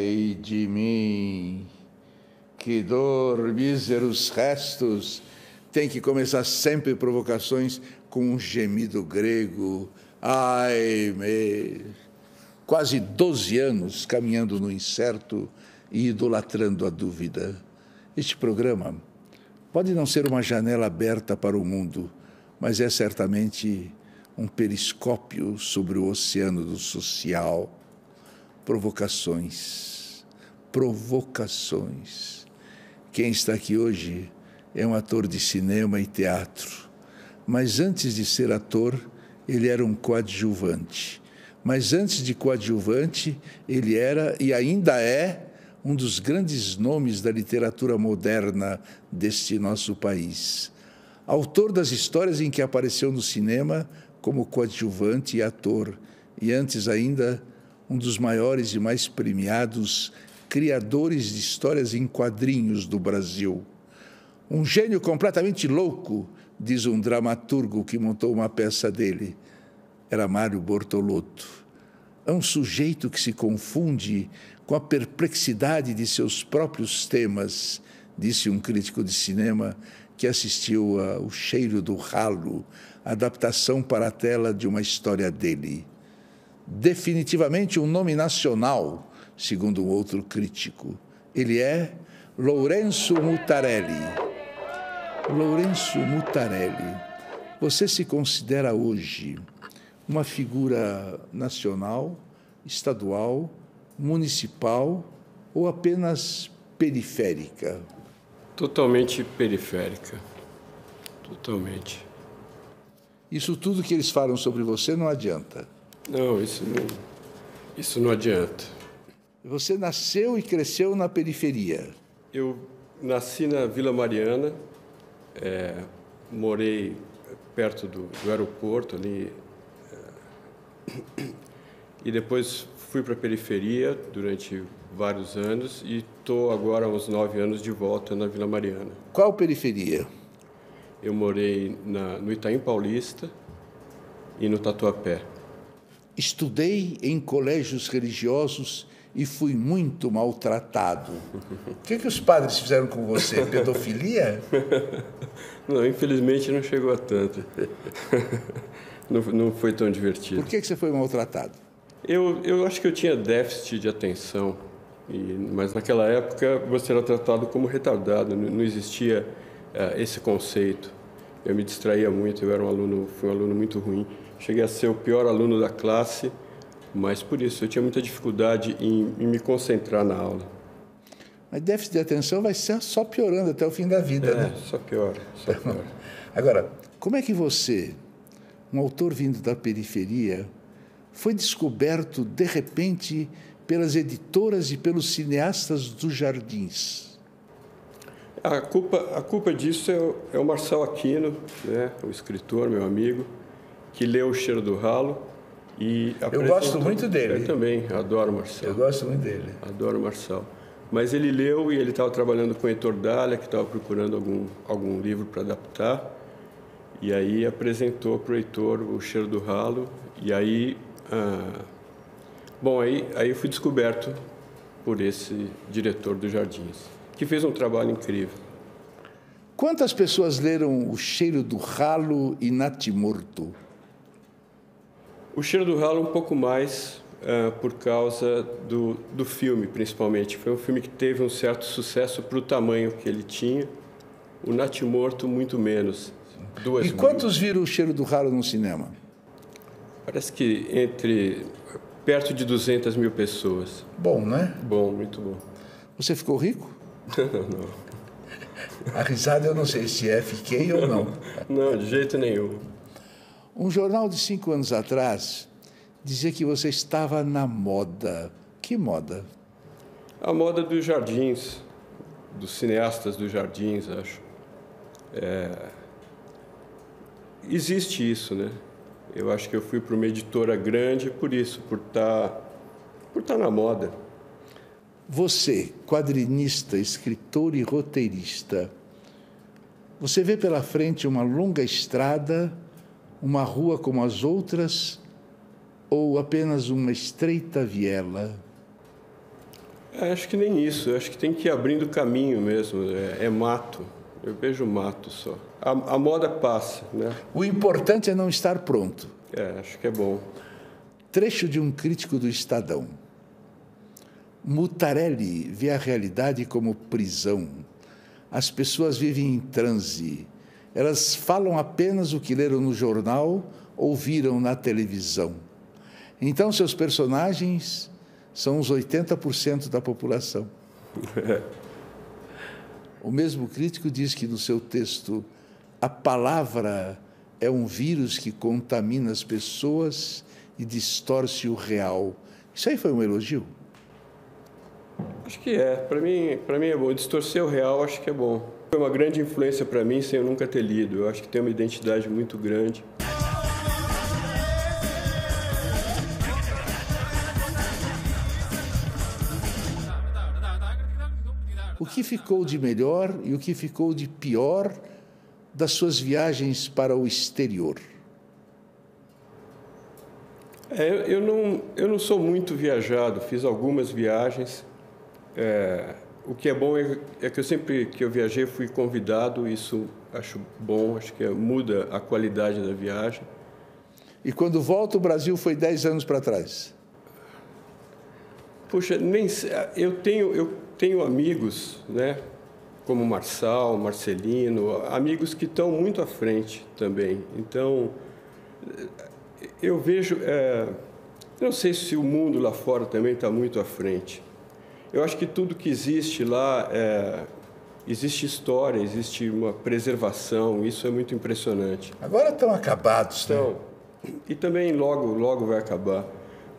Ai de mim, que dor, míseros restos. Tem que começar sempre provocações com um gemido grego. Ai, me. Quase 12 anos caminhando no incerto e idolatrando a dúvida. Este programa pode não ser uma janela aberta para o mundo, mas é certamente um periscópio sobre o oceano do social provocações, provocações. Quem está aqui hoje é um ator de cinema e teatro, mas antes de ser ator, ele era um coadjuvante. Mas antes de coadjuvante, ele era e ainda é um dos grandes nomes da literatura moderna deste nosso país. Autor das histórias em que apareceu no cinema como coadjuvante e ator, e antes ainda um dos maiores e mais premiados criadores de histórias em quadrinhos do Brasil. Um gênio completamente louco, diz um dramaturgo que montou uma peça dele. Era Mário Bortolotto. É um sujeito que se confunde com a perplexidade de seus próprios temas, disse um crítico de cinema que assistiu a O Cheiro do Ralo, adaptação para a tela de uma história dele definitivamente um nome nacional, segundo um outro crítico. Ele é Lourenço Mutarelli. Lourenço Mutarelli, você se considera hoje uma figura nacional, estadual, municipal ou apenas periférica? Totalmente periférica. Totalmente. Isso tudo que eles falam sobre você não adianta. Não, isso não, isso não adianta. Você nasceu e cresceu na periferia? Eu nasci na Vila Mariana, é, morei perto do, do aeroporto ali, é, e depois fui para a periferia durante vários anos e estou agora há uns nove anos de volta na Vila Mariana. Qual periferia? Eu morei na, no Itaim Paulista e no Tatuapé. Estudei em colégios religiosos e fui muito maltratado. O que, que os padres fizeram com você? Pedofilia? Não, infelizmente não chegou a tanto. Não, não foi tão divertido. Por que, que você foi maltratado? Eu, eu acho que eu tinha déficit de atenção, e, mas naquela época você era tratado como retardado, não, não existia uh, esse conceito. Eu me distraía muito, eu era um aluno, fui um aluno muito ruim. Cheguei a ser o pior aluno da classe, mas por isso eu tinha muita dificuldade em, em me concentrar na aula. Mas déficit de atenção vai ser só piorando até o fim da vida, é, né? Só piora, só piora. Agora, como é que você, um autor vindo da periferia, foi descoberto de repente pelas editoras e pelos cineastas dos jardins? A culpa, a culpa disso é o, é o Marcel Aquino, né, o escritor, meu amigo que leu O Cheiro do Ralo e Eu gosto muito dele. Eu também, adoro o Marcel. Eu gosto muito dele. Adoro o Marcel. Mas ele leu e ele estava trabalhando com o Heitor Dália, que estava procurando algum, algum livro para adaptar. E aí apresentou para o Heitor O Cheiro do Ralo. E aí... Ah, bom, aí, aí eu fui descoberto por esse diretor dos Jardins, que fez um trabalho incrível. Quantas pessoas leram O Cheiro do Ralo e Natimorto? O Cheiro do Ralo um pouco mais uh, por causa do, do filme, principalmente. Foi um filme que teve um certo sucesso para o tamanho que ele tinha. O Natimorto, muito menos. Duas e quantos mil. viram O Cheiro do Ralo no cinema? Parece que entre perto de 200 mil pessoas. Bom, né? Bom, muito bom. Você ficou rico? não. A risada eu não sei se é fiquei ou não. Não, de jeito nenhum. Um jornal de cinco anos atrás dizia que você estava na moda. Que moda? A moda dos jardins, dos cineastas dos jardins, acho. É... Existe isso, né? Eu acho que eu fui para uma editora grande por isso, por estar, tá, por estar tá na moda. Você, quadrinista, escritor e roteirista, você vê pela frente uma longa estrada, uma rua como as outras, ou apenas uma estreita viela? É, acho que nem isso. Acho que tem que ir abrindo caminho mesmo. É, é mato. Eu vejo mato só. A, a, moda passa, né? O importante é não estar pronto. É, acho que é bom. Trecho de um crítico do Estadão. Mutarelli vê a realidade como prisão. As pessoas vivem em transe. Elas falam apenas o que leram no jornal ou viram na televisão. Então, seus personagens são os 80% da população. o mesmo crítico diz que no seu texto a palavra é um vírus que contamina as pessoas e distorce o real. Isso aí foi um elogio? Acho que é. Para mim, para mim é bom. Distorcer o real, acho que é bom. Foi uma grande influência para mim sem eu nunca ter lido. Eu acho que tem uma identidade muito grande. O que ficou de melhor e o que ficou de pior das suas viagens para o exterior? É, eu, não, eu não sou muito viajado, fiz algumas viagens. É, o que é bom é, é, que eu sempre que eu viajei fui convidado, isso acho bom, acho que muda a qualidade da viagem. E quando volta o Brasil foi 10 anos para trás? Puxa, nem eu tenho eu tenho amigos, né, como Marçal, Marcelino, amigos que estão muito à frente também. Então, eu vejo, é, não sei se o mundo lá fora também está muito à frente. Eu acho que tudo que existe lá, é, existe história, existe uma preservação, isso é muito impressionante. Agora estão acabados, então, né? E também logo, logo vai acabar.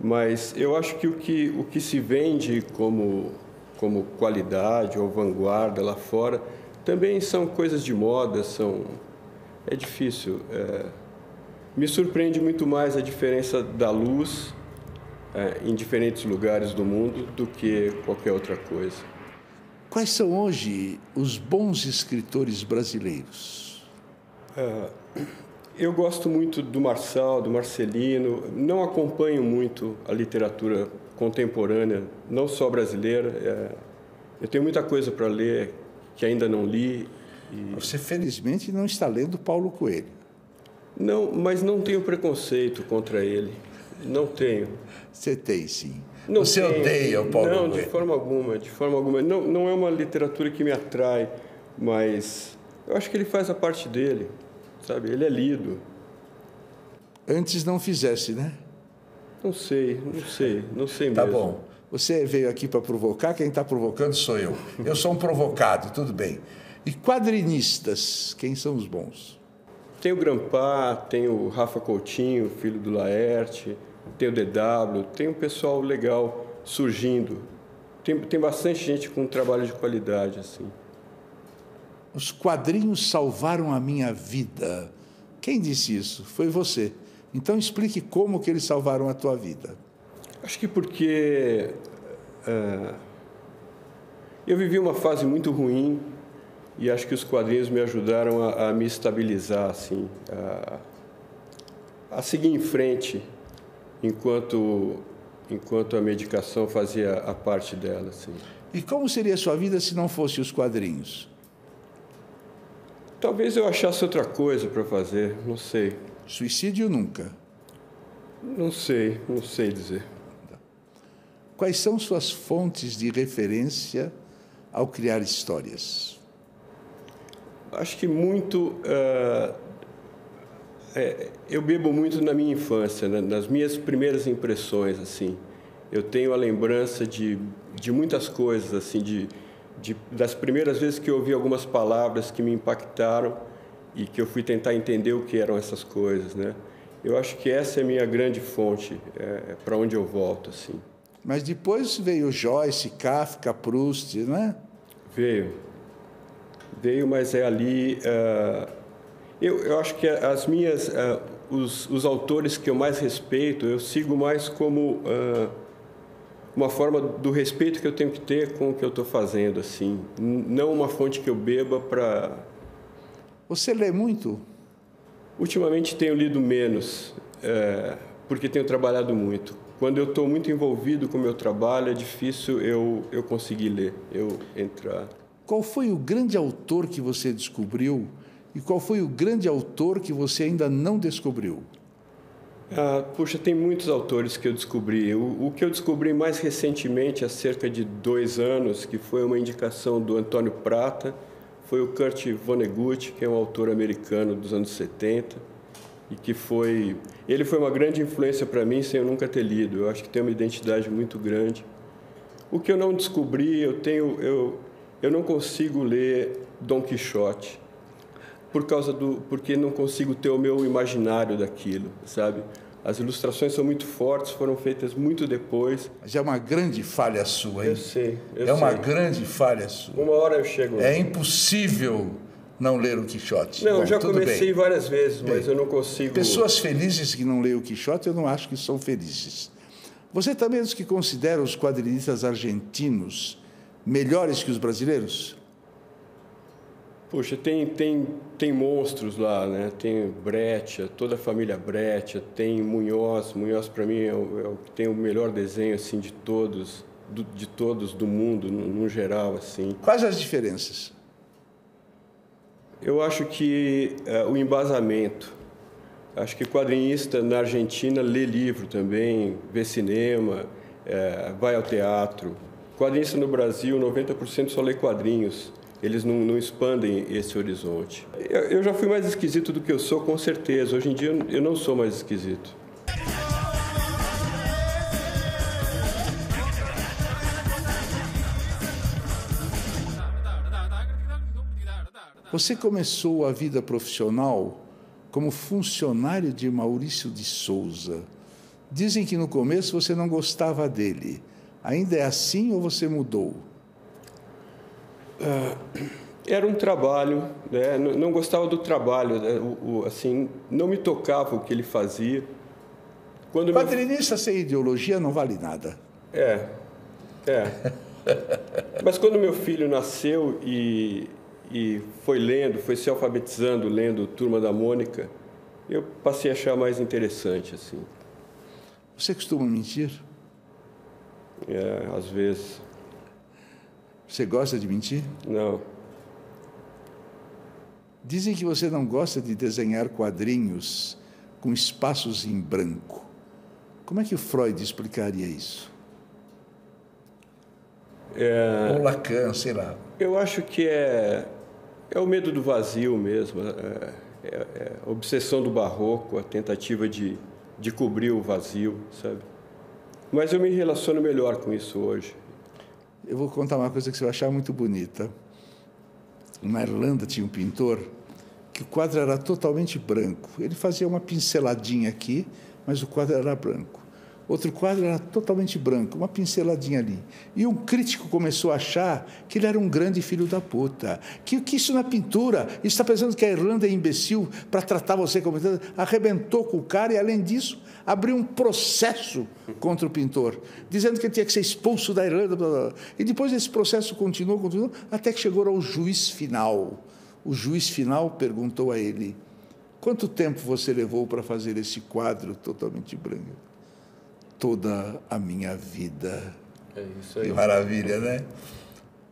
Mas eu acho que o que, o que se vende como como qualidade ou vanguarda lá fora, também são coisas de moda, são é difícil. É... Me surpreende muito mais a diferença da luz é, em diferentes lugares do mundo do que qualquer outra coisa. Quais são hoje os bons escritores brasileiros? É, eu gosto muito do Marçal, do Marcelino. Não acompanho muito a literatura contemporânea, não só brasileira. É, eu tenho muita coisa para ler que ainda não li. E... Você felizmente não está lendo Paulo Coelho. Não, mas não tenho preconceito contra ele. Não tenho. Você tem sim. Não Você tenho. odeia o Paulo não, Coelho? De forma alguma, de forma alguma. Não, não é uma literatura que me atrai, mas eu acho que ele faz a parte dele, sabe? Ele é lido. Antes não fizesse, né? Não sei, não sei, não sei tá mesmo. Tá bom. Você veio aqui para provocar, quem está provocando sou eu. Eu sou um provocado, tudo bem. E quadrinistas, quem são os bons? Tem o Grampá, tem o Rafa Coutinho, filho do Laerte, tem o DW, tem um pessoal legal surgindo. Tem, tem bastante gente com trabalho de qualidade, assim. Os quadrinhos salvaram a minha vida. Quem disse isso? Foi você. Então explique como que eles salvaram a tua vida. Acho que porque uh, eu vivi uma fase muito ruim e acho que os quadrinhos me ajudaram a, a me estabilizar, assim, a, a, seguir em frente enquanto enquanto a medicação fazia a parte dela, assim. E como seria a sua vida se não fosse os quadrinhos? Talvez eu achasse outra coisa para fazer, não sei. Suicídio nunca? Não sei, não sei dizer. Quais são suas fontes de referência ao criar histórias? Acho que muito. Uh, é, eu bebo muito na minha infância, né, nas minhas primeiras impressões, assim. Eu tenho a lembrança de, de muitas coisas, assim, de, de, das primeiras vezes que eu ouvi algumas palavras que me impactaram e que eu fui tentar entender o que eram essas coisas, né? Eu acho que essa é a minha grande fonte, é, é para onde eu volto, assim. Mas depois veio Joyce, Kafka, Proust, né? Veio. Veio, mas é ali... Uh, eu, eu acho que as minhas... Uh, os, os autores que eu mais respeito, eu sigo mais como... Uh, uma forma do respeito que eu tenho que ter com o que eu estou fazendo, assim. Não uma fonte que eu beba para você lê muito? Ultimamente tenho lido menos, é, porque tenho trabalhado muito. Quando eu estou muito envolvido com o meu trabalho, é difícil eu, eu conseguir ler, eu entrar. Qual foi o grande autor que você descobriu e qual foi o grande autor que você ainda não descobriu? Ah, puxa, tem muitos autores que eu descobri. O, o, que eu descobri mais recentemente, há cerca de dois anos, que foi uma indicação do Antônio Prata, foi o Kurt Vonnegut, que é um autor americano dos anos 70 e que foi ele foi uma grande influência para mim sem eu nunca ter lido. Eu acho que tem uma identidade muito grande. O que eu não descobri, eu tenho eu eu não consigo ler Dom Quixote por causa do porque não consigo ter o meu imaginário daquilo, sabe? As ilustrações são muito fortes, foram feitas muito depois. Mas é uma grande falha sua, hein? Eu sei. Eu é sei. uma grande falha sua. Uma hora eu chego. É impossível não ler o Quixote. Não, Bom, eu já comecei bem. várias vezes, mas eu não consigo. Pessoas felizes que não leem o Quixote, eu não acho que são felizes. Você também é dos que considera os quadrinistas argentinos melhores que os brasileiros? Puxa, tem, tem, tem monstros lá, né? Tem Brecha, toda a família Brecha, tem Munhoz. Munhoz, para mim, é o, é o, que tem o melhor desenho assim de todos, do, de todos do mundo, no, no, geral. assim. Quais as diferenças? Eu acho que é, o embasamento. Acho que quadrinista na Argentina lê livro também, vê cinema, é, vai ao teatro. Quadrinista no Brasil, 90% só lê quadrinhos eles não, não expandem esse horizonte. Eu, eu, já fui mais esquisito do que eu sou, com certeza. Hoje em dia eu não sou mais esquisito. Você começou a vida profissional como funcionário de Maurício de Souza. Dizem que no começo você não gostava dele. Ainda é assim ou você mudou? Uh, era um trabalho, né? não, não, gostava do trabalho, né? o, o, assim, não me tocava o que ele fazia. Quando Quadrinista meu... sem ideologia não vale nada. É, é. Mas quando meu filho nasceu e, e foi lendo, foi se alfabetizando, lendo Turma da Mônica, eu passei a achar mais interessante, assim. Você costuma mentir? É, às vezes. Você gosta de mentir? Não. Dizem que você não gosta de desenhar quadrinhos com espaços em branco. Como é que Freud explicaria isso? É... Ou Lacan, sei lá. Eu acho que é, é o medo do vazio mesmo, é, é, é a obsessão do barroco, a tentativa de, de cobrir o vazio, sabe? Mas eu me relaciono melhor com isso hoje. Eu vou contar uma coisa que você vai achar muito bonita. Na Irlanda tinha um pintor que o quadro era totalmente branco. Ele fazia uma pinceladinha aqui, mas o quadro era branco. Outro quadro era totalmente branco, uma pinceladinha ali. E um crítico começou a achar que ele era um grande filho da puta. Que, que isso na pintura, está pensando que a Irlanda é imbecil para tratar você como. Arrebentou com o cara e, além disso, abriu um processo contra o pintor, dizendo que ele tinha que ser expulso da Irlanda. Blá, blá. E depois esse processo continuou, continuou, até que chegou ao juiz final. O juiz final perguntou a ele: quanto tempo você levou para fazer esse quadro totalmente branco? Toda a minha vida. É isso aí. Que maravilha, né?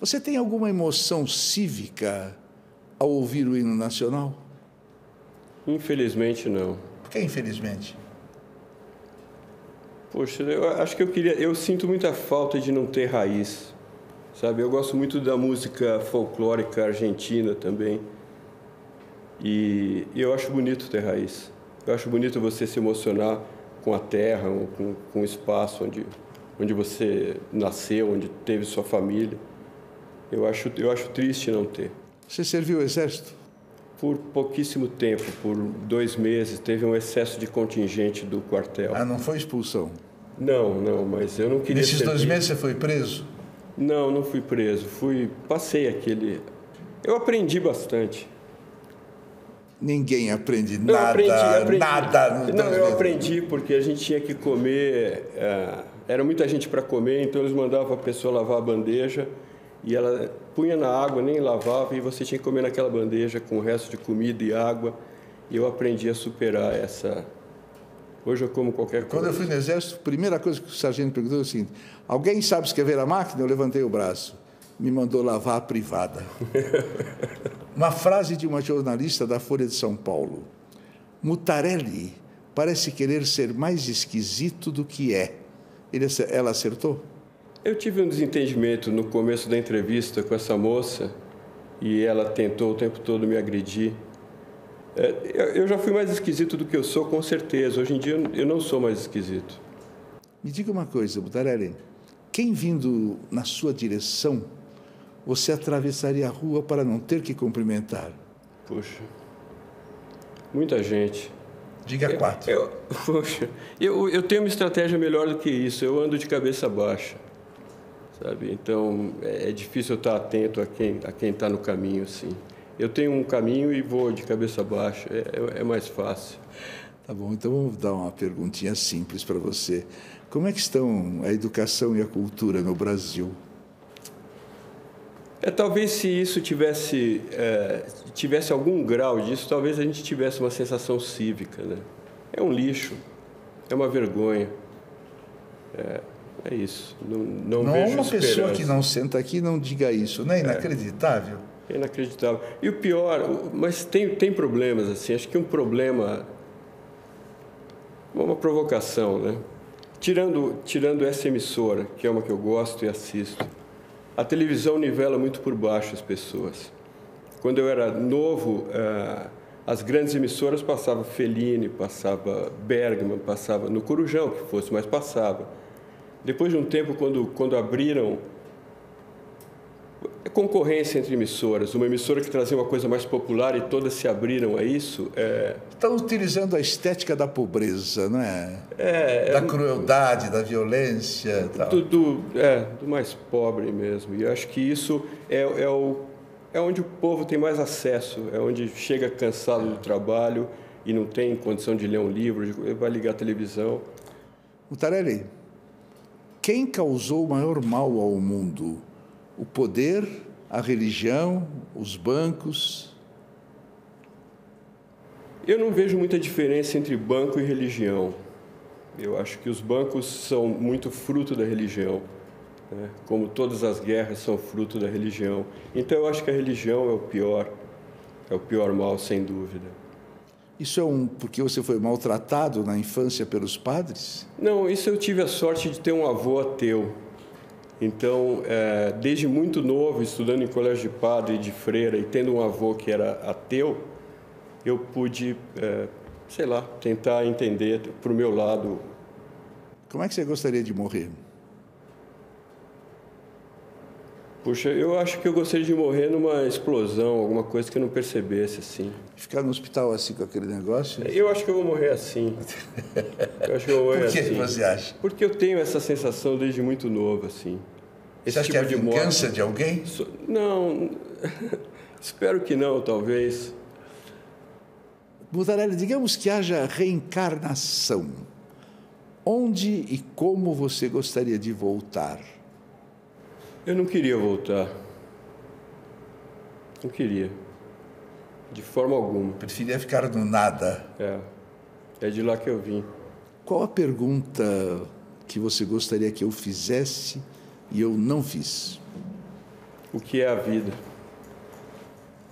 Você tem alguma emoção cívica ao ouvir o hino nacional? Infelizmente não. Por que infelizmente? Poxa, eu acho que eu queria, eu sinto muita falta de não ter raiz. Sabe, eu gosto muito da música folclórica argentina também. E, e eu acho bonito ter raiz. Eu acho bonito você se emocionar com a terra, com, com o espaço onde, onde você nasceu, onde teve sua família. Eu acho, eu acho triste não ter. Você serviu o exército? Por pouquíssimo tempo, por dois meses, teve um excesso de contingente do quartel. Ah, não foi expulsão? Não, não, mas eu não queria. Nesses servir. dois meses você foi preso? Não, não fui preso. Fui, passei aquele. Eu aprendi bastante. Ninguém aprende nada, eu aprendi, aprendi. nada. No não, eu aprendi porque a gente tinha que comer, é, era muita gente para comer, então eles mandavam a pessoa lavar a bandeja e ela punha na água, nem lavava, e você tinha que comer naquela bandeja com o resto de comida e água. E eu aprendi a superar essa, Hoje eu como qualquer coisa. Quando eu fui no exército, a primeira coisa que o sargento perguntou é o seguinte: alguém sabe escrever a máquina? Eu levantei o braço. Me mandou lavar a privada. uma frase de uma jornalista da Folha de São Paulo. Mutarelli parece querer ser mais esquisito do que é. Ele, ela acertou? Eu tive um desentendimento no começo da entrevista com essa moça e ela tentou o tempo todo me agredir. É, eu já fui mais esquisito do que eu sou, com certeza. Hoje em dia eu não sou mais esquisito. Me diga uma coisa, Butarelli. Quem vindo na sua direção, você atravessaria a rua para não ter que cumprimentar? Puxa, muita gente. Diga quatro. Eu, poxa, eu, eu tenho uma estratégia melhor do que isso. Eu ando de cabeça baixa, sabe? Então é, é difícil eu estar atento a quem a quem está no caminho, assim. Eu tenho um caminho e vou de cabeça baixa. É, é, é mais fácil. Tá bom. Então vamos dar uma perguntinha simples para você. Como é que estão a educação e a cultura no Brasil? É, talvez se isso tivesse, é, tivesse algum grau disso, talvez a gente tivesse uma sensação cívica. Né? É um lixo, é uma vergonha. É, é isso. Não, não, não vejo uma esperança. pessoa que não senta aqui não diga isso, não é inacreditável? É, é inacreditável. E o pior, mas tem, tem problemas assim. Acho que um problema, uma provocação, né? Tirando, tirando essa emissora, que é uma que eu gosto e assisto a televisão nivela muito por baixo as pessoas. Quando eu era novo, eh, as grandes emissoras passavam Fellini, passava Bergman, passava no Corujão, que fosse, mas passava. Depois de um tempo, quando, quando abriram concorrência entre emissoras. Uma emissora que trazia uma coisa mais popular e todas se abriram a isso. É... Estão utilizando a estética da pobreza, não é? é da é... crueldade, da violência. Tal. Do, do, é, do mais pobre mesmo. E acho que isso é, é, o, é onde o povo tem mais acesso, é onde chega cansado do trabalho e não tem condição de ler um livro, vai ligar a televisão. Mutarelli, quem causou o maior mal ao mundo? O poder, a religião, os bancos? Eu não vejo muita diferença entre banco e religião. Eu acho que os bancos são muito fruto da religião, né? como todas as guerras são fruto da religião. Então eu acho que a religião é o pior, é o pior mal, sem dúvida. Isso é um porque você foi maltratado na infância pelos padres? Não, isso eu tive a sorte de ter um avô ateu. Então, é, desde muito novo, estudando em colégio de padre e de freira e tendo um avô que era ateu, eu pude, é, sei lá, tentar entender para o meu lado. Como é que você gostaria de morrer? Puxa, eu acho que eu gostaria de morrer numa explosão, alguma coisa que eu não percebesse assim. Ficar no hospital assim com aquele negócio? Eu acho que eu vou morrer assim. Eu acho que eu vou morrer Por que assim. você acha? Porque eu tenho essa sensação desde muito novo assim. Esse você acha tipo que é a vingança de, de alguém? Não, espero que não, talvez. Mutarelli, digamos que haja reencarnação. Onde e como você gostaria de voltar? Eu não queria voltar. Não queria. De forma alguma. Preferia ficar no nada. É. É de lá que eu vim. Qual a pergunta que você gostaria que eu fizesse e eu não fiz? O que é a vida?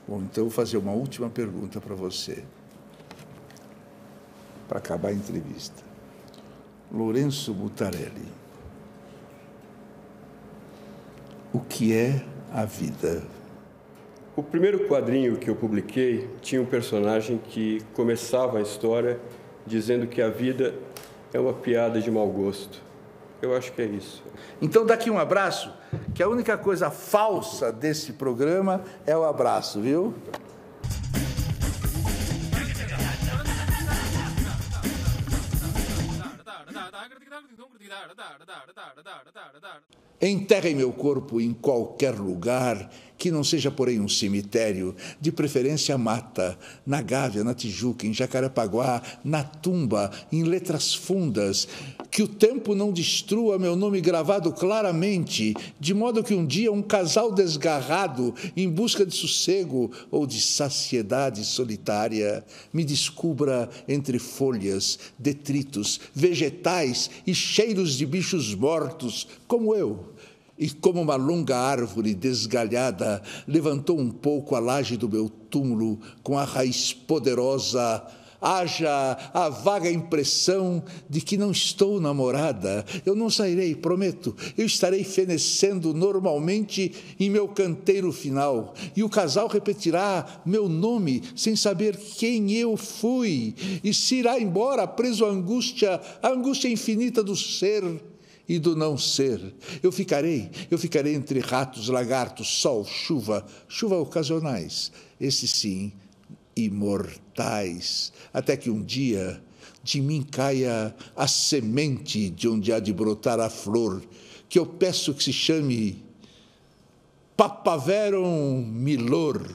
Bom, então eu vou fazer uma última pergunta para você. Para acabar a entrevista. Lourenço Butarelli. O que é a vida? O primeiro quadrinho que eu publiquei tinha um personagem que começava a história dizendo que a vida é uma piada de mau gosto. Eu acho que é isso. Então, daqui um abraço, que a única coisa falsa desse programa é o abraço, viu? Enterrem meu corpo em qualquer lugar que não seja, porém, um cemitério, de preferência mata, na Gávea, na Tijuca, em Jacarepaguá, na Tumba, em letras fundas, que o tempo não destrua meu nome gravado claramente, de modo que um dia um casal desgarrado, em busca de sossego ou de saciedade solitária, me descubra entre folhas, detritos, vegetais e cheiros de bichos mortos, como eu e como uma longa árvore desgalhada levantou um pouco a laje do meu túmulo com a raiz poderosa, haja a vaga impressão de que não estou namorada. Eu não sairei, prometo. Eu estarei fenecendo normalmente em meu canteiro final. E o casal repetirá meu nome sem saber quem eu fui. E se irá embora preso à angústia, a angústia infinita do ser e do não ser. Eu ficarei, eu ficarei entre ratos, lagartos, sol, chuva, chuva ocasionais, esses sim, imortais, até que um dia de mim caia a semente de onde há de brotar a flor, que eu peço que se chame Papaveron Milor.